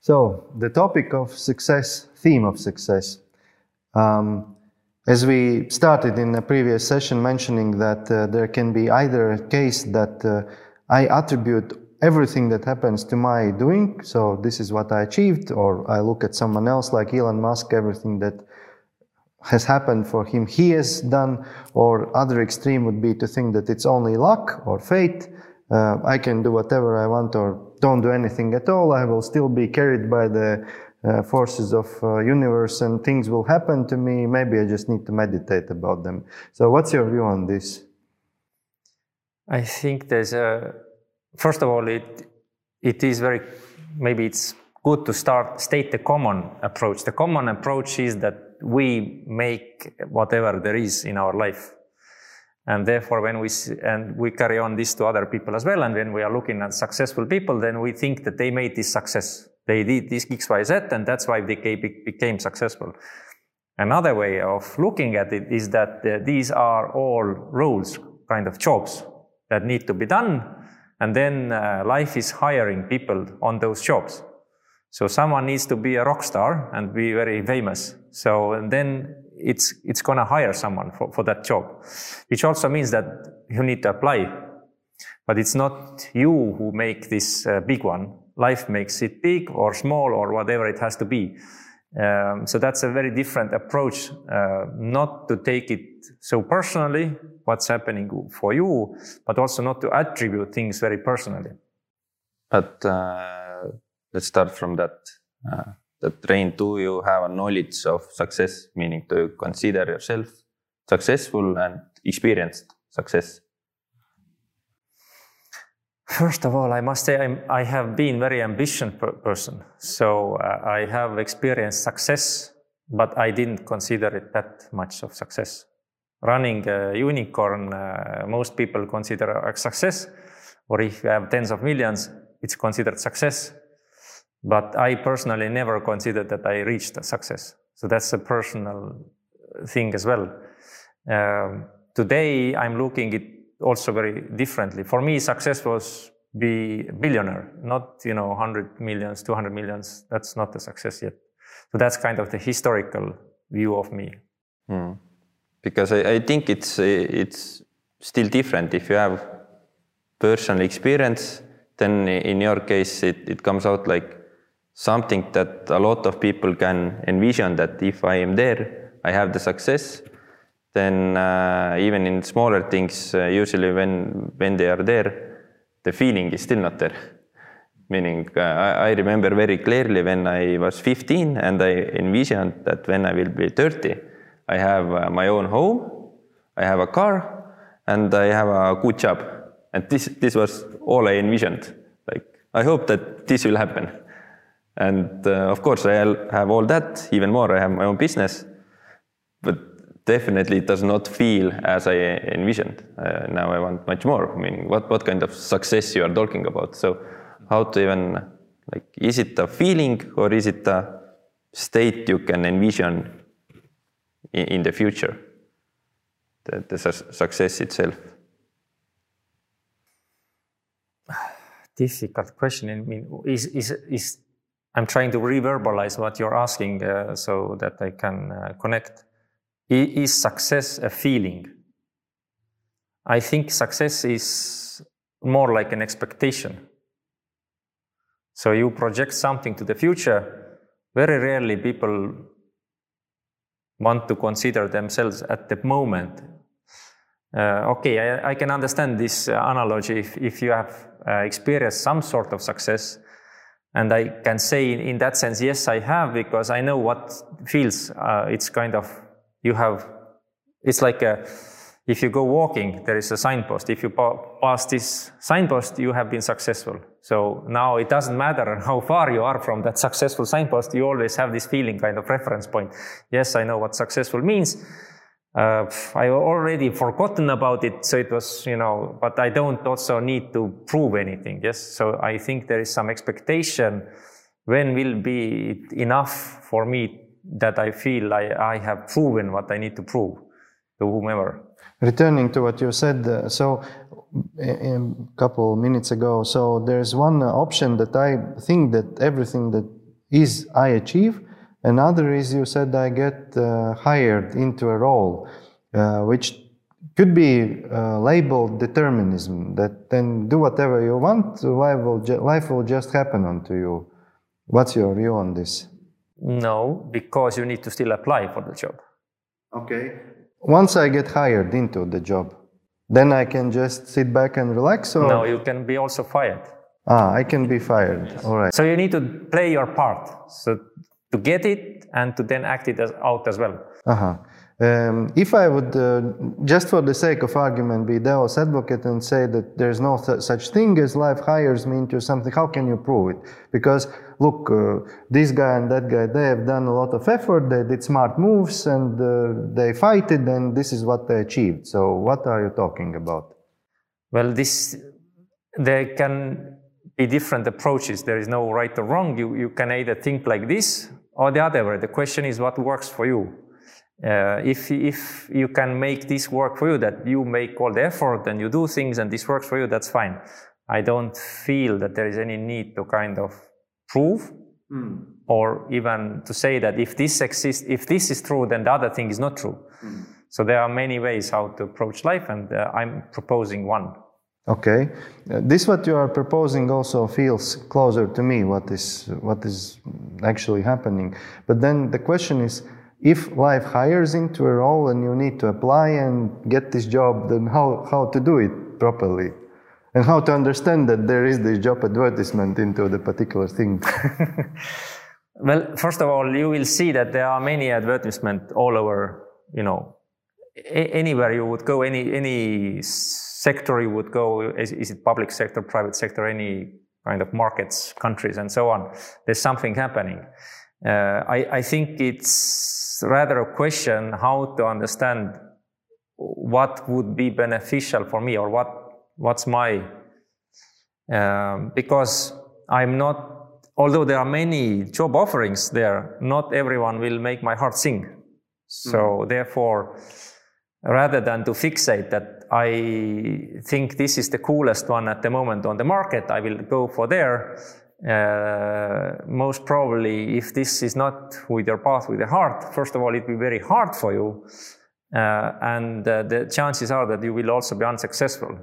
So, the topic of success, theme of success. Um, as we started in a previous session mentioning that uh, there can be either a case that uh, I attribute everything that happens to my doing, so this is what I achieved, or I look at someone else like Elon Musk, everything that has happened for him, he has done, or other extreme would be to think that it's only luck or fate. Uh, I can do whatever I want or don't do anything at all. I will still be carried by the uh, forces of uh, universe and things will happen to me. Maybe I just need to meditate about them. So what's your view on this? I think there's a, first of all, it, it is very, maybe it's good to start, state the common approach. The common approach is that we make whatever there is in our life. And therefore, when we and we carry on this to other people as well, and when we are looking at successful people, then we think that they made this success. They did this X, Y, Z, and that's why they became successful. Another way of looking at it is that uh, these are all roles, kind of jobs that need to be done, and then uh, life is hiring people on those jobs. So someone needs to be a rock star and be very famous. So then it's, it's going to hire someone for, for that job, which also means that you need to apply. But it's not you who make this uh, big one. Life makes it big or small or whatever it has to be. Um, so that's a very different approach, uh, not to take it so personally, what's happening for you, but also not to attribute things very personally. But uh, let's start from that. Uh, that Rein, do you have a knowledge of success, meaning you consider yourself successful and experienced success? First of all, I must say I'm, i have been very ambitious per person. So uh, I have experienced success, but I didn't consider it that much of success. Running a unicorn, uh, most people consider a success, or if you have tens of millions, it's considered success. But I personally never considered that I reached success. So that's a personal thing as well. Um, today, I'm looking it also very differently. For me, success was be a billionaire, not you know 100 millions, 200 millions. That's not a success yet. So that's kind of the historical view of me. Mm. Because I, I think it's it's still different if you have personal experience. Then in your case, it, it comes out like something that a lot of people can envision that if I am there, I have the success. Then uh, even in smaller things, uh, usually when when they are there, the feeling is still not there. Meaning, uh, I, remember very clearly when I was 15 and I envisioned that when I will be 30, I have uh, my own home, I have a car, and I have a good job. And this this was all I envisioned. Like I hope that this will happen. And uh, of course, I have all that, even more, I have my own business, but definitely it does not feel as I envisioned. Uh, now I want much more. I mean, what, what kind of success you are talking about? So, how to even, like, is it a feeling or is it a state you can envision in, in the future? The, the su success itself. Difficult question. I mean, is, is, is I'm trying to reverbalize what you're asking uh, so that I can uh, connect. Is success a feeling? I think success is more like an expectation. So you project something to the future. Very rarely people want to consider themselves at the moment. Uh, okay, I, I, can understand this analogy if, if you have uh, experienced some sort of success and I can say in, in, that sense, yes, I have, because I know what feels. Uh, it's kind of, you have, it's like a, if you go walking, there is a signpost. If you pass this signpost, you have been successful. So now it doesn't matter how far you are from that successful signpost, you always have this feeling kind of reference point. Yes, I know what successful means uh, I already forgotten about it, so it was, you know, but I don't also need to prove anything. Yes, so I think there is some expectation when will be enough for me that I feel I, I have proven what I need to prove to whomever. Returning to what you said, uh, so a couple minutes ago, so there's one option that I think that everything that is I achieve, another is you said I get uh, hired into a role, uh, which could be uh, labeled determinism. That then do whatever you want, life will ju- life will just happen onto you. What's your view on this? No, because you need to still apply for the job. Okay. Once I get hired into the job, then I can just sit back and relax, or No, you can be also fired. ah, I can be fired. All right. So you need to play your part. So to get it and to then act it as, out as well. Uh-huh. Um, if I would, uh, just for the sake of argument, be devil's advocate and say that there's no th- such thing as life hires me into something, how can you prove it? Because look, uh, this guy and that guy, they have done a lot of effort, they did smart moves, and uh, they fight it, and this is what they achieved. So, what are you talking about? Well, this there can be different approaches. There is no right or wrong. You you can either think like this or the other way. The question is what works for you. Uh, if if you can make this work for you, that you make all the effort and you do things and this works for you, that's fine. I don't feel that there is any need to kind of prove or even to say that if this exists, if this is true, then the other thing is not true. So there are many ways how to approach life, and uh, I'm proposing one. Okay, Uh, this what you are proposing also feels closer to me. What is what is actually happening? But then the question is, if life hires into a role and you need to apply and get this job, then how how to do it properly, and how to understand that there is this job advertisement into the particular thing. Well, first of all, you will see that there are many advertisements all over. You know, anywhere you would go, any any sector you would go, is, is it public sector, private sector, any kind of markets, countries, and so on. There's something happening. Uh, I, I think it's rather a question how to understand what would be beneficial for me or what what's my um, because I'm not although there are many job offerings there not everyone will make my heart sing so therefore rather than to fixate that I think this is the coolest one at the moment on the market. I will go for there. Uh, most probably if this is not with your path with the heart first of all it will be very hard for you. Uh, and uh, the chances are that you will also be unsuccessful.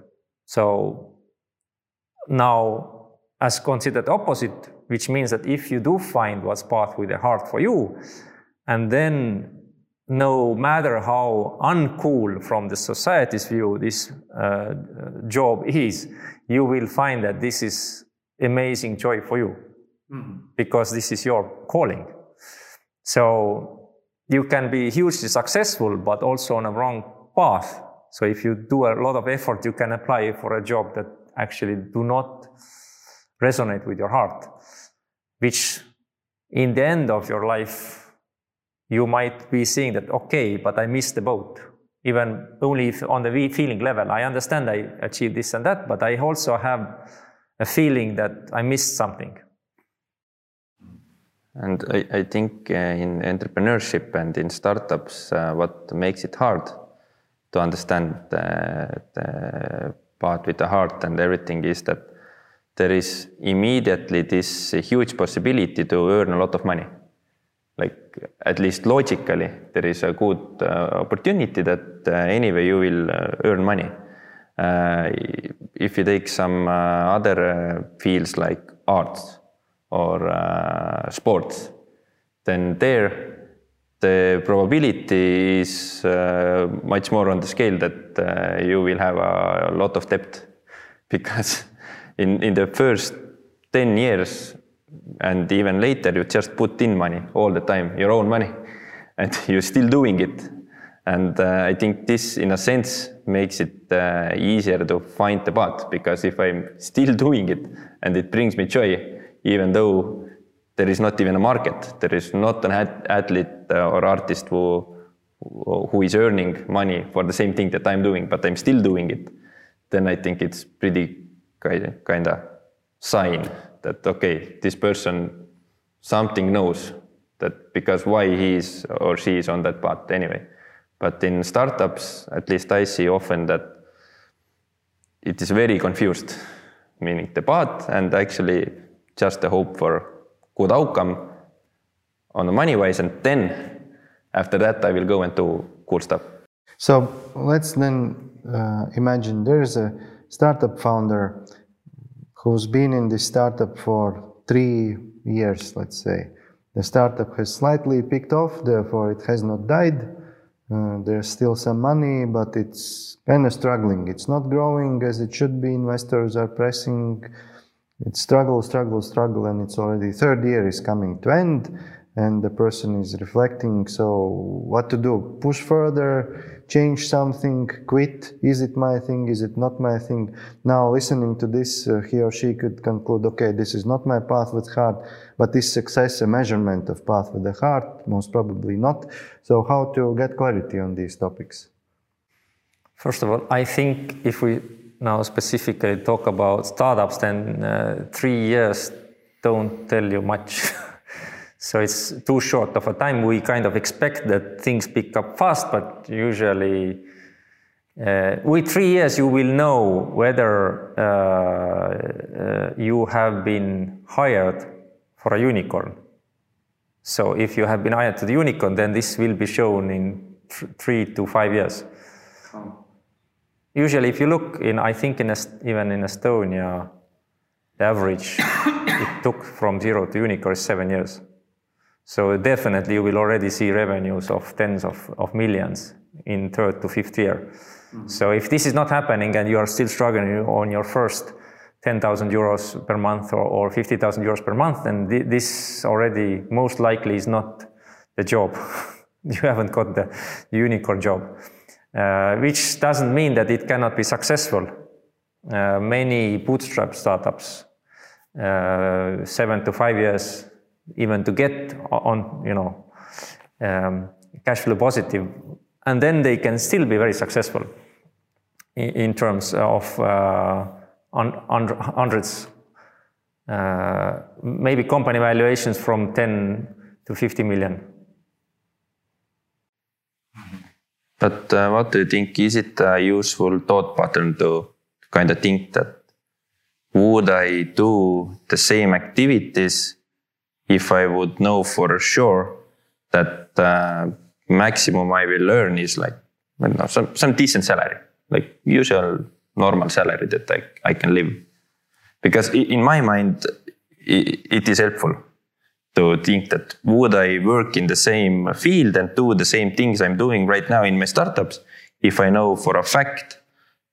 So now, as considered opposite, which means that if you do find what's path with the heart for you, and then no matter how uncool from the society's view this uh, job is, you will find that this is amazing joy for you because this is your calling. So you can be hugely successful, but also on a wrong path. So if you do a lot of effort, you can apply for a job that actually do not resonate with your heart, which in the end of your life, you might be seeing that, okay, but I missed the boat. Even only on the feeling level, I understand I achieved this and that, but I also have a feeling that I missed something. And I, I think uh, in entrepreneurship and in startups, uh, what makes it hard to understand the, the part with the heart and everything is that there is immediately this huge possibility to earn a lot of money. At least logically, there is a good uh, opportunity that uh, anyway you will uh, earn money. Uh, if you take some uh, other uh, fields like arts, or uh, sports, then there the probability is uh, much more on the scale that uh, you will have a, lot of debt because in, in the first 10 years and even later you just put in money all the time your own money. And you're still doing it. And uh, i think this in a sense makes it uh, easier to find the path. Because if i'm still doing it and it brings me joy even though there is not even a market, there is not an athlete or artist who who is earning money for the same thing that I'm doing, but I'm still doing it, then I think it's pretty kind of sign that okay, this person something knows that because why he is or she is on that path anyway. But in startups, at least I see often that it is very confused, meaning the path and actually just the hope for good outcome on the money wise, and then after that I will go and do cool stuff. So let's then uh, imagine there's a startup founder who's been in this startup for three years, let's say. The startup has slightly picked off, therefore it has not died. Uh, there's still some money, but it's kind of struggling. It's not growing as it should be. Investors are pressing. It's struggle, struggle, struggle, and it's already third year is coming to end and the person is reflecting. So what to do? Push further change something quit. Is it my thing? Is it not my thing? Now listening to this uh, he or she could conclude okay this is not my path with heart but is success a measurement of path with the heart most probably not. So how to get clarity on these topics? First of all i think if we now specifically talk about startups then uh, three years don't tell you much So it's too short of a time. We kind of expect that things pick up fast, but usually uh, with three years you will know whether uh, uh, you have been hired for a unicorn. So if you have been hired to the unicorn, then this will be shown in th three to five years. Oh. Usually, if you look in, I think in even in Estonia, the average it took from zero to unicorn is seven years. So definitely you will already see revenues of tens of, of millions in third to fifth year. Mm-hmm. So if this is not happening and you are still struggling on your first 10,000 euros per month or, or 50,000 euros per month, then th- this already most likely is not the job. you haven't got the unicorn job, uh, which doesn't mean that it cannot be successful. Uh, many bootstrap startups, uh, seven to five years even to get on, you know, um, cash flow positive, and then they can still be very successful in, in terms of uh, hundreds, uh, maybe company valuations from 10 to 50 million. But uh, what do you think? Is it a useful thought pattern to kind of think that would I do the same activities if I would know for sure that uh, maximum I will earn is like, know, some, some decent salary, like usual normal salary that I, I can live. Because in my mind, it is helpful to think that would I work in the same field and do the same things I'm doing right now in my startups if I know for a fact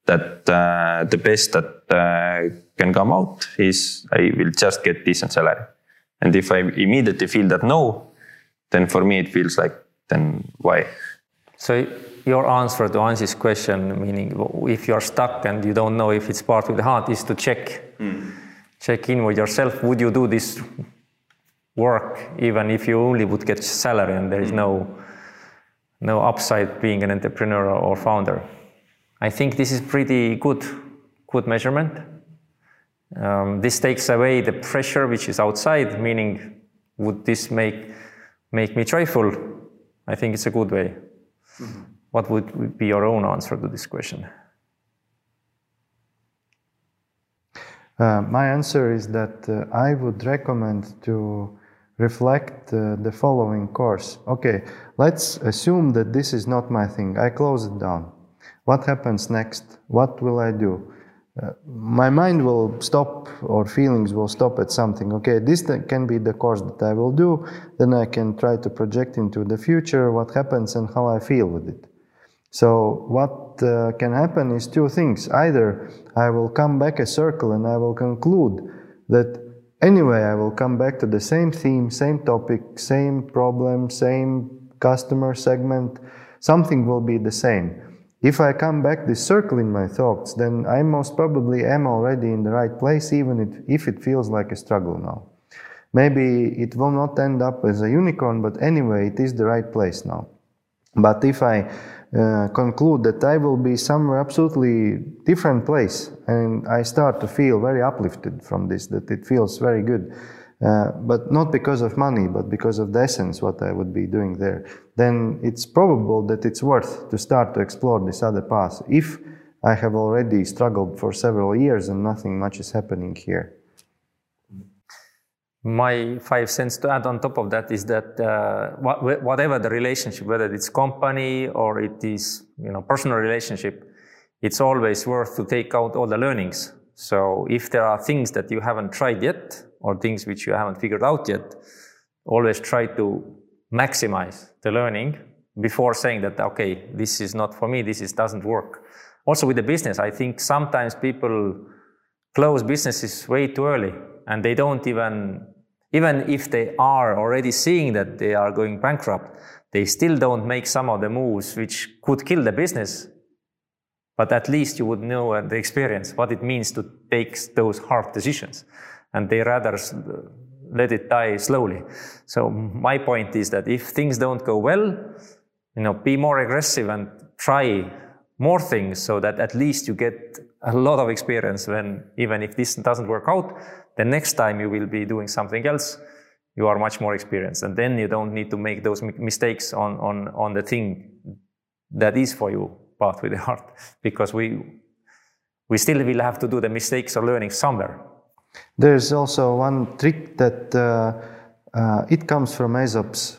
that uh, the best that uh, can come out is I will just get decent salary. And if I immediately feel that no, then for me it feels like, then why? So your answer to Ansi's question, meaning if you're stuck and you don't know if it's part of the heart, is to check, mm. check in with yourself. Would you do this work even if you only would get salary and there is no no upside being an entrepreneur or founder? I think this is pretty good, good measurement. Um, this takes away the pressure which is outside, meaning, would this make, make me joyful? I think it's a good way. Mm-hmm. What would be your own answer to this question? Uh, my answer is that uh, I would recommend to reflect uh, the following course. Okay, let's assume that this is not my thing. I close it down. What happens next? What will I do? Uh, my mind will stop or feelings will stop at something okay? This can be the course that i will do. Then i can try to project into the future what happens and how i feel with it. So what uh, can happen is two things. Either i will come back a circle and i will conclude that anyway i will come back to the same theme same topic same problem same customer segment. Something will be the same if I come back this circle in my thoughts, then I most probably am already in the right place, even if it feels like a struggle now. Maybe it will not end up as a unicorn, but anyway, it is the right place now. But if I uh, conclude that I will be somewhere absolutely different place, and I start to feel very uplifted from this, that it feels very good, uh, but not because of money, but because of the essence, what I would be doing there, then it's probable that it's worth to start to explore this other path. If I have already struggled for several years and nothing much is happening here. my five cents to add on top of that is that uh, whatever the relationship, whether it's company or it is you know personal relationship, it's always worth to take out all the learnings. So if there are things that you haven't tried yet or things which you haven't figured out yet, always try to maximize the learning before saying that okay, this is not for me, this is, doesn't work. Also with the business, I think sometimes people close businesses way too early and they don't even even if they are already seeing that they are going bankrupt, they still don't make some of the moves which could kill the business. But at least you would know uh, the experience what it means to take those hard decisions. And they rather let it die slowly. So my point is that if things don't go well, you know, be more aggressive and try more things so that at least you get a lot of experience when even if this doesn't work out, the next time you will be doing something else, you are much more experienced. And then you don't need to make those mistakes on, on, on the thing that is for you, path with the heart, because we, we still will have to do the mistakes or learning somewhere. There's also one trick that uh, uh, it comes from Aesop's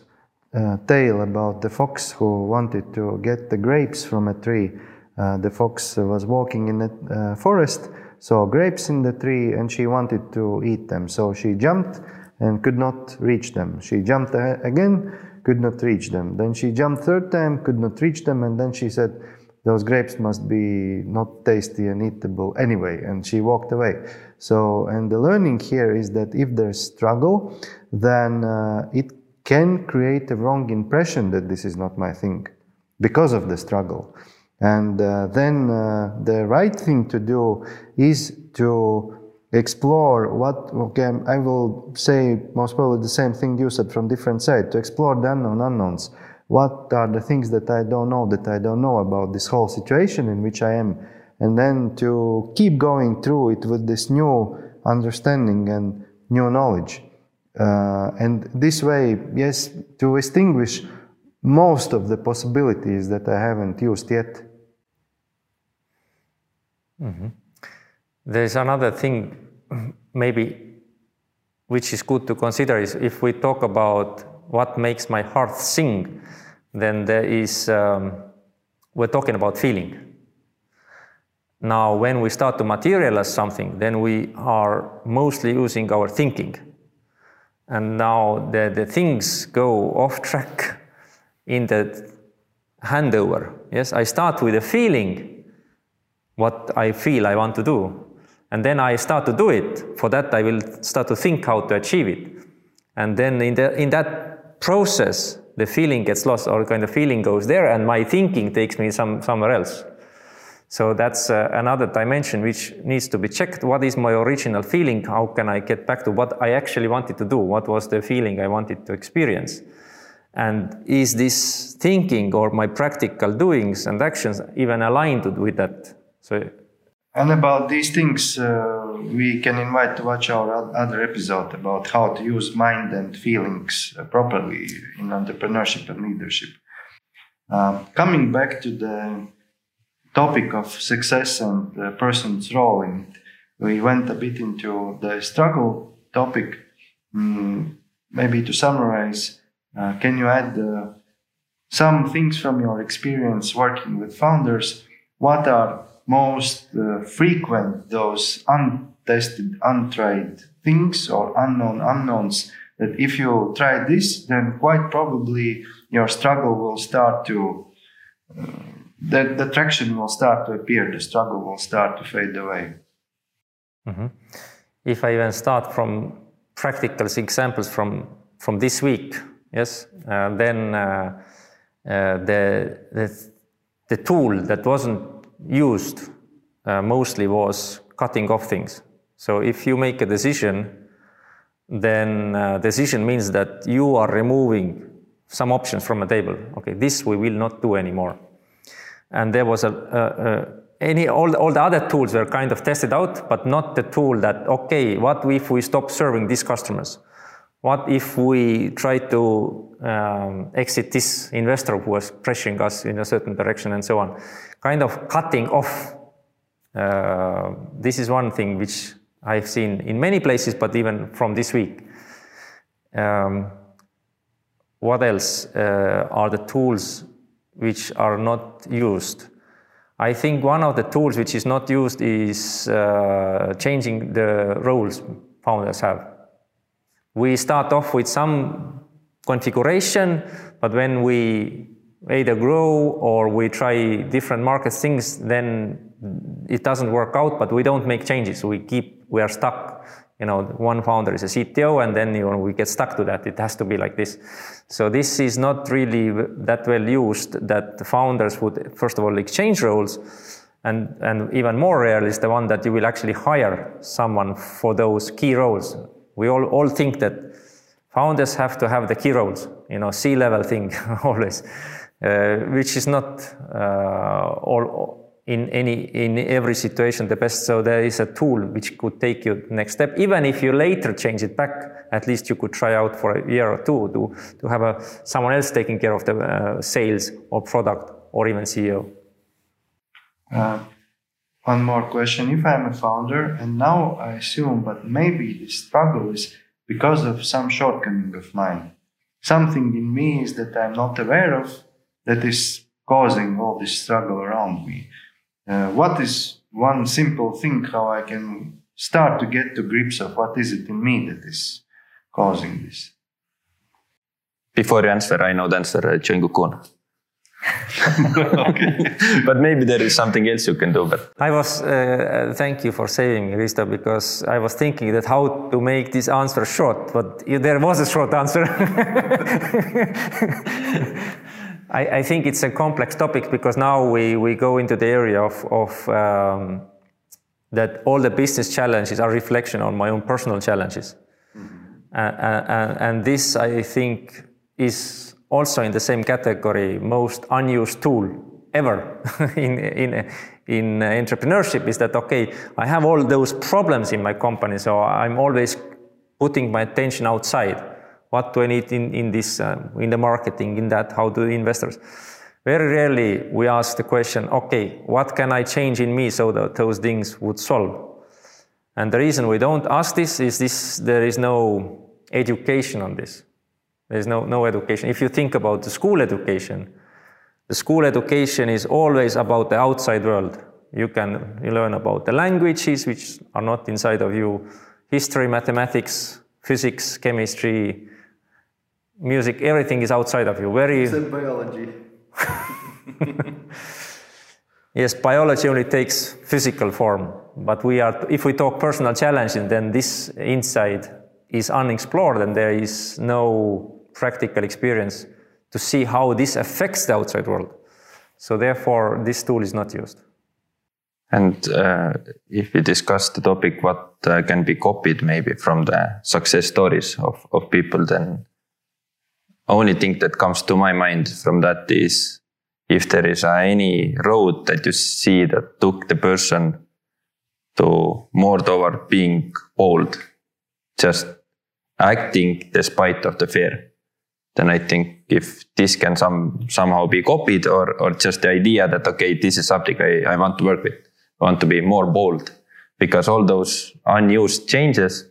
uh, tale about the fox who wanted to get the grapes from a tree. Uh, the fox was walking in the uh, forest saw grapes in the tree and she wanted to eat them. So she jumped and could not reach them. She jumped again, could not reach them. Then she jumped third time, could not reach them, and then she said, those grapes must be not tasty and eatable anyway, and she walked away. So, and the learning here is that if there's struggle, then uh, it can create a wrong impression that this is not my thing because of the struggle. And uh, then uh, the right thing to do is to explore what, okay, I will say most probably the same thing you said from different side, to explore the unknown unknowns. What are the things that I don't know, that I don't know about this whole situation in which I am? And then to keep going through it with this new understanding and new knowledge. Uh, and this way, yes, to extinguish most of the possibilities that I haven't used yet. Mm-hmm. There's another thing, maybe, which is good to consider is if we talk about what makes my heart sing, then there is, um, we're talking about feeling. Now, when we start to materialize something, then we are mostly using our thinking. And now the, the things go off track in the handover. Yes, I start with a feeling, what I feel I want to do. And then I start to do it. For that, I will start to think how to achieve it. And then in, the, in that process, the feeling gets lost or kind of feeling goes there and my thinking takes me some, somewhere else. So that's uh, another dimension which needs to be checked. What is my original feeling? How can I get back to what I actually wanted to do? What was the feeling I wanted to experience? And is this thinking or my practical doings and actions even aligned with that? So, and about these things, uh, we can invite to watch our other episode about how to use mind and feelings uh, properly in entrepreneurship and leadership. Uh, coming back to the topic of success and the person's role in it, we went a bit into the struggle topic. Mm, maybe to summarize, uh, can you add uh, some things from your experience working with founders? What are most uh, frequent those untested, untried things or unknown unknowns that if you try this, then quite probably your struggle will start to, uh, the, the traction will start to appear, the struggle will start to fade away. Mm-hmm. If I even start from practical examples from, from this week, yes, uh, then uh, uh, the, the, the tool that wasn't used uh, mostly was cutting off things. So if you make a decision, then uh, decision means that you are removing some options from a table. Okay, this we will not do anymore. And there was a, a, a any all, all the other tools were kind of tested out, but not the tool that okay, what if we stop serving these customers? What if we try to um, exit this investor who was pressuring us in a certain direction and so on? Kind of cutting off. Uh, this is one thing which I've seen in many places, but even from this week. um, what else uh, are the tools which are not used? I think one of the tools which is not used is uh, changing the roles founders have. We start off with some configuration, but when we either grow or we try different market things, then it doesn't work out, but we don't make changes. We keep, we are stuck. You know, one founder is a CTO and then, you know, we get stuck to that. It has to be like this. So this is not really that well used that the founders would, first of all, exchange roles. And, and even more rare is the one that you will actually hire someone for those key roles. We all, all think that founders have to have the key roles, you know, C-level thing always, uh, which is not uh, all in any in every situation the best. So there is a tool which could take you next step. Even if you later change it back, at least you could try out for a year or two to to have a someone else taking care of the uh, sales or product or even CEO. Uh, one more question: If I'm a founder and now I assume, but maybe the struggle is because of some shortcoming of mine, something in me is that I'm not aware of that is causing all this struggle around me uh, what is one simple thing how I can start to get to grips of what is it in me that is causing this? Before you answer, I know the answer, uh, Kun. but maybe there is something else you can do. But I was uh, thank you for saving me, Risto because I was thinking that how to make this answer short, but there was a short answer. I, I, think it's a complex topic because now we, we go into the area of, of um, that all the business challenges are reflection on my own personal challenges. Mm-hmm. Uh, uh, and this, I think, is also in the same category most unused tool ever in, in, in entrepreneurship is that, okay, I have all those problems in my company, so I'm always putting my attention outside what do I need in, in this, uh, in the marketing, in that, how do the investors? Very rarely we ask the question, okay, what can I change in me so that those things would solve? And the reason we don't ask this is this, there is no education on this. There's no, no education. If you think about the school education, the school education is always about the outside world. You can you learn about the languages which are not inside of you, history, mathematics, physics, chemistry, music, everything is outside of you. Very. Except biology. yes, biology only takes physical form. But we are, if we talk personal challenges, then this inside is unexplored, and there is no practical experience to see how this affects the outside world. So therefore, this tool is not used. And uh, if we discuss the topic, what uh, can be copied maybe from the success stories of, of people, then only thing that comes to my mind from that is if there is any road that you see that took the person to more toward being bold, just acting despite of the fear, then I think if this can some somehow be copied or or just the idea that okay, this is something I, I want to work with, I want to be more bold, because all those unused changes,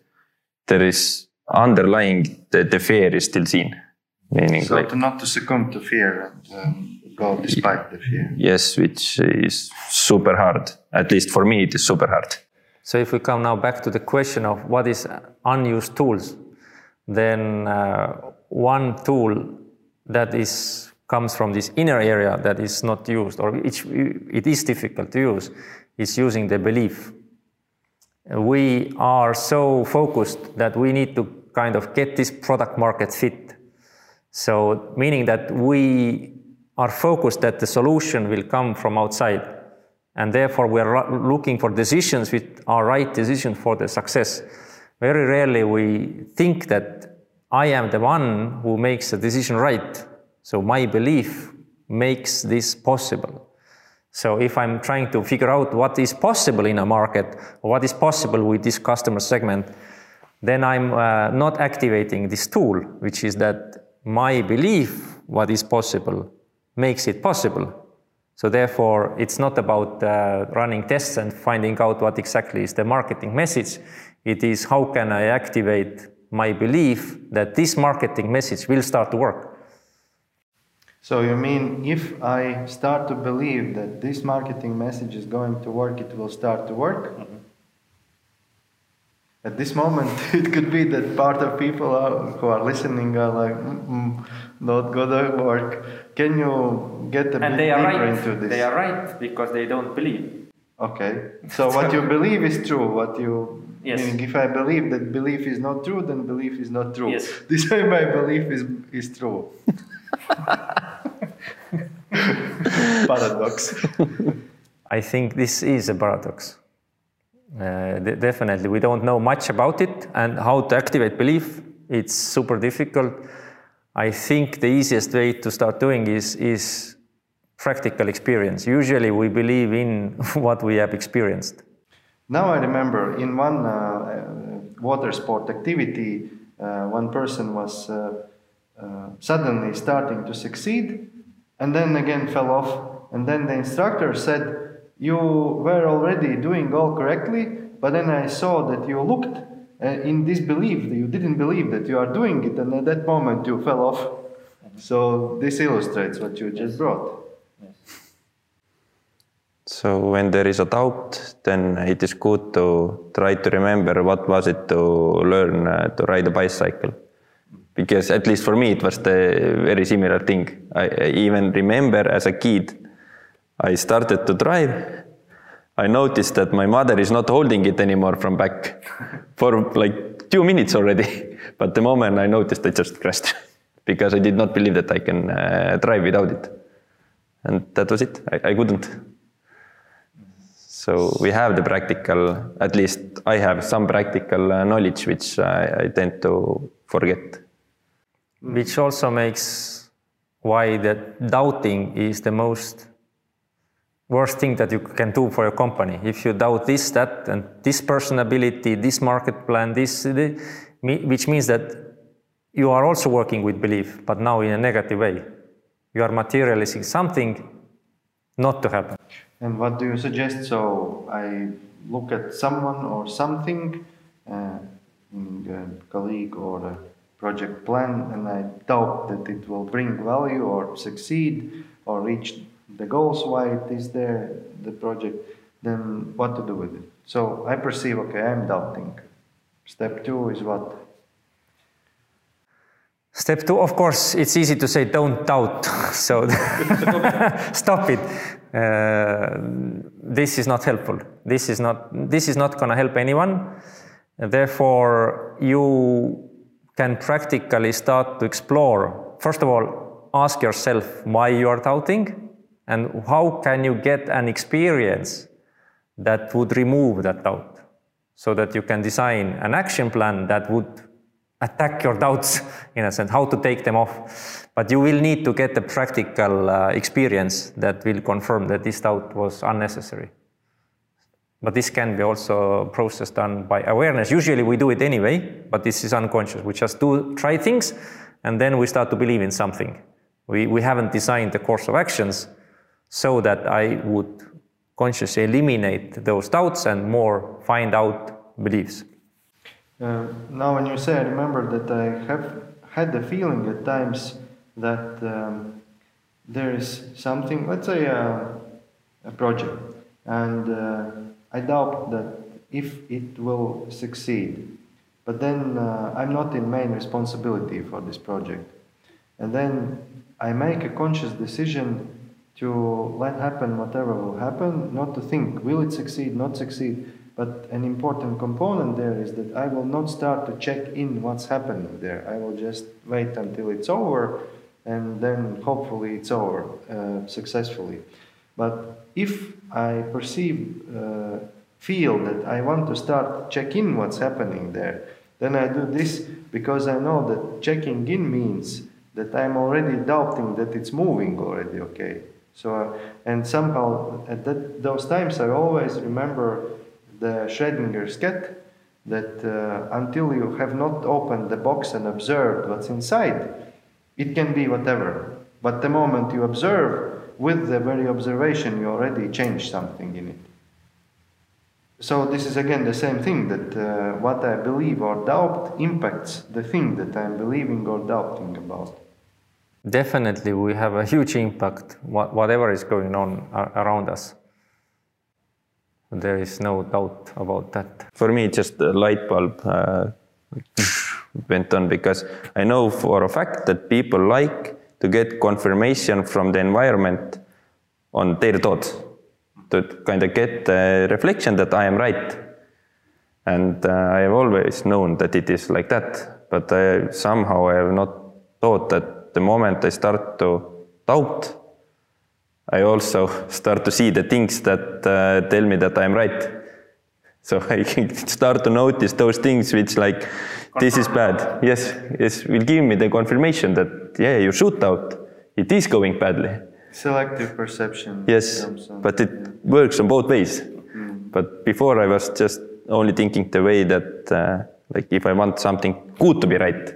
there is underlying the, the fear is still seen Meaning so like, to not to succumb to fear and um, go despite the fear. Yes, which is super hard. At least for me, it is super hard. So if we come now back to the question of what is unused tools, then uh, one tool that is comes from this inner area that is not used or it, it is difficult to use is using the belief. We are so focused that we need to kind of get this product market fit so meaning that we are focused that the solution will come from outside. And therefore we are looking for decisions which are right decisions for the success. Very rarely we think that I am the one who makes the decision right. So my belief makes this possible. So if I'm trying to figure out what is possible in a market, what is possible with this customer segment, then I'm uh, not activating this tool, which is that my belief what is possible makes it possible. So therefore, it's not about uh, running tests and finding out what exactly is the marketing message. It is how can I activate my belief that this marketing message will start to work. So you mean if I start to believe that this marketing message is going to work, it will start to work? Mm-hmm. At this moment, it could be that part of people are, who are listening are like, mm not gonna work. Can you get a and bit they are deeper right. into this? They are right because they don't believe. Okay. So what you believe is true. What you Yes. meaning if I believe that belief is not true, then belief is not true. Yes. This way my belief is is true. Paradox. I think this is a paradox. Uh, de- definitely, we don't know much about it and how to activate belief. It's super difficult. I think the easiest way to start doing is is practical experience. Usually, we believe in what we have experienced. Now I remember in one uh, uh, water sport activity, uh, one person was uh, uh, suddenly starting to succeed and then again fell off. And then the instructor said, You were already doing all correctly, but then I saw that you looked uh, in disbelief, you didn't believe that you are doing it, and at that moment you fell off. So this illustrates what you just brought. So when there is a doubt, then it is good to try to remember what was it to learn uh, to ride a bicycle. Because at least for me, it was the very similar thing. I, I even remember as a kid, I started to drive. I noticed that my mother is not holding it anymore from back for like two minutes already. But the moment I noticed, I just crashed because I did not believe that I can uh, drive without it. And that was it. I, I couldn't. So we have the practical, at least I have some practical uh, knowledge which I, I tend to forget. which also makes why the doubting is the most worst thing that you can do for your company. If you doubt this, that, and this personability, this market plan, this, the, which means that you are also working with belief, but now in a negative way. You are materializing something not to happen. And what do you suggest? So I look at someone or something, uh, a colleague or a project plan, and I doubt that it will bring value or succeed or reach the goals why it is there, the project. Then what to do with it? So I perceive, okay, I'm doubting. Step two is what? Step two, of course, it's easy to say don't doubt. so stop it. Uh, this is not helpful. This is not. This is not going to help anyone. Therefore, you can practically start to explore. First of all, ask yourself why you are doubting, and how can you get an experience that would remove that doubt, so that you can design an action plan that would attack your doubts in a sense, how to take them off. But you will need to get a practical uh, experience that will confirm that this doubt was unnecessary. But this can be also a process done by awareness. Usually we do it anyway, but this is unconscious. We just do try things and then we start to believe in something. We, we haven't designed the course of actions so that I would consciously eliminate those doubts and more find out beliefs. Uh, now, when you say, I remember that I have had the feeling at times that um, there is something, let's say uh, a project, and uh, I doubt that if it will succeed. But then uh, I'm not in main responsibility for this project. And then I make a conscious decision to let happen whatever will happen, not to think, will it succeed, not succeed. But an important component there is that I will not start to check in what's happening there. I will just wait until it's over and then hopefully it's over uh, successfully. But if I perceive, uh, feel that I want to start check in what's happening there, then I do this because I know that checking in means that I'm already doubting that it's moving already. Okay, so uh, and somehow at that, those times I always remember the Schrodinger's cat that uh, until you have not opened the box and observed what's inside, it can be whatever. But the moment you observe, with the very observation, you already change something in it. So this is again the same thing that uh, what I believe or doubt impacts the thing that I'm believing or doubting about. Definitely, we have a huge impact, wha- whatever is going on around us. There is no doubt about that. For me, just a light bulb uh, went on because I know for a fact that people like to get confirmation from the environment on their thoughts to kind of get a reflection that I am right. And uh, I have always known that it is like that, but I, somehow I have not thought that the moment I start to doubt, I also start to see the things that uh, tell me that I'm right. So I can start to notice those things which like this is bad. Yes, yes, will give me the confirmation that yeah, you shoot out. It is going badly. Selective perception. Yes, but it works on both ways. But before I was just only thinking the way that uh, like if I want something good to be right,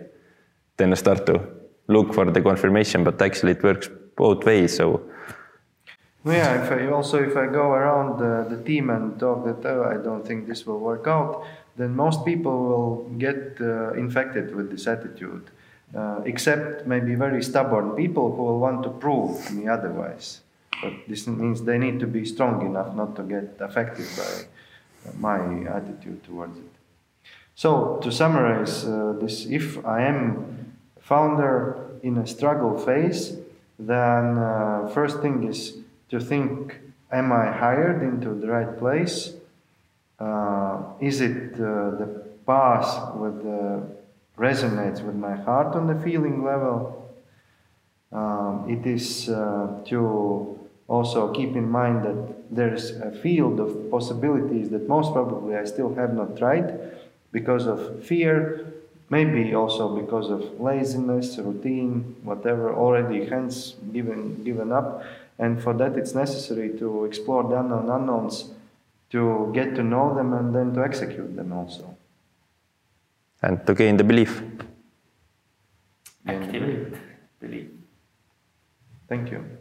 then I start to look for the confirmation. But actually, it works both ways. So Well, yeah, if I also if I go around the, the team and talk that oh, I don't think this will work out, then most people will get uh, infected with this attitude, uh, except maybe very stubborn people who will want to prove me otherwise. But this means they need to be strong enough not to get affected by my attitude towards it. So to summarize uh, this, if I am founder in a struggle phase, then uh, first thing is to think: Am I hired into the right place? Uh, is it uh, the path with the resonates with my heart on the feeling level? Um, it is uh, to also keep in mind that there's a field of possibilities that most probably I still have not tried because of fear, maybe also because of laziness, routine, whatever, already hence given, given up. And for that, it's necessary to explore the unknown unknowns, to get to know them, and then to execute them also. and to gain the belief. Activate belief. Thank you.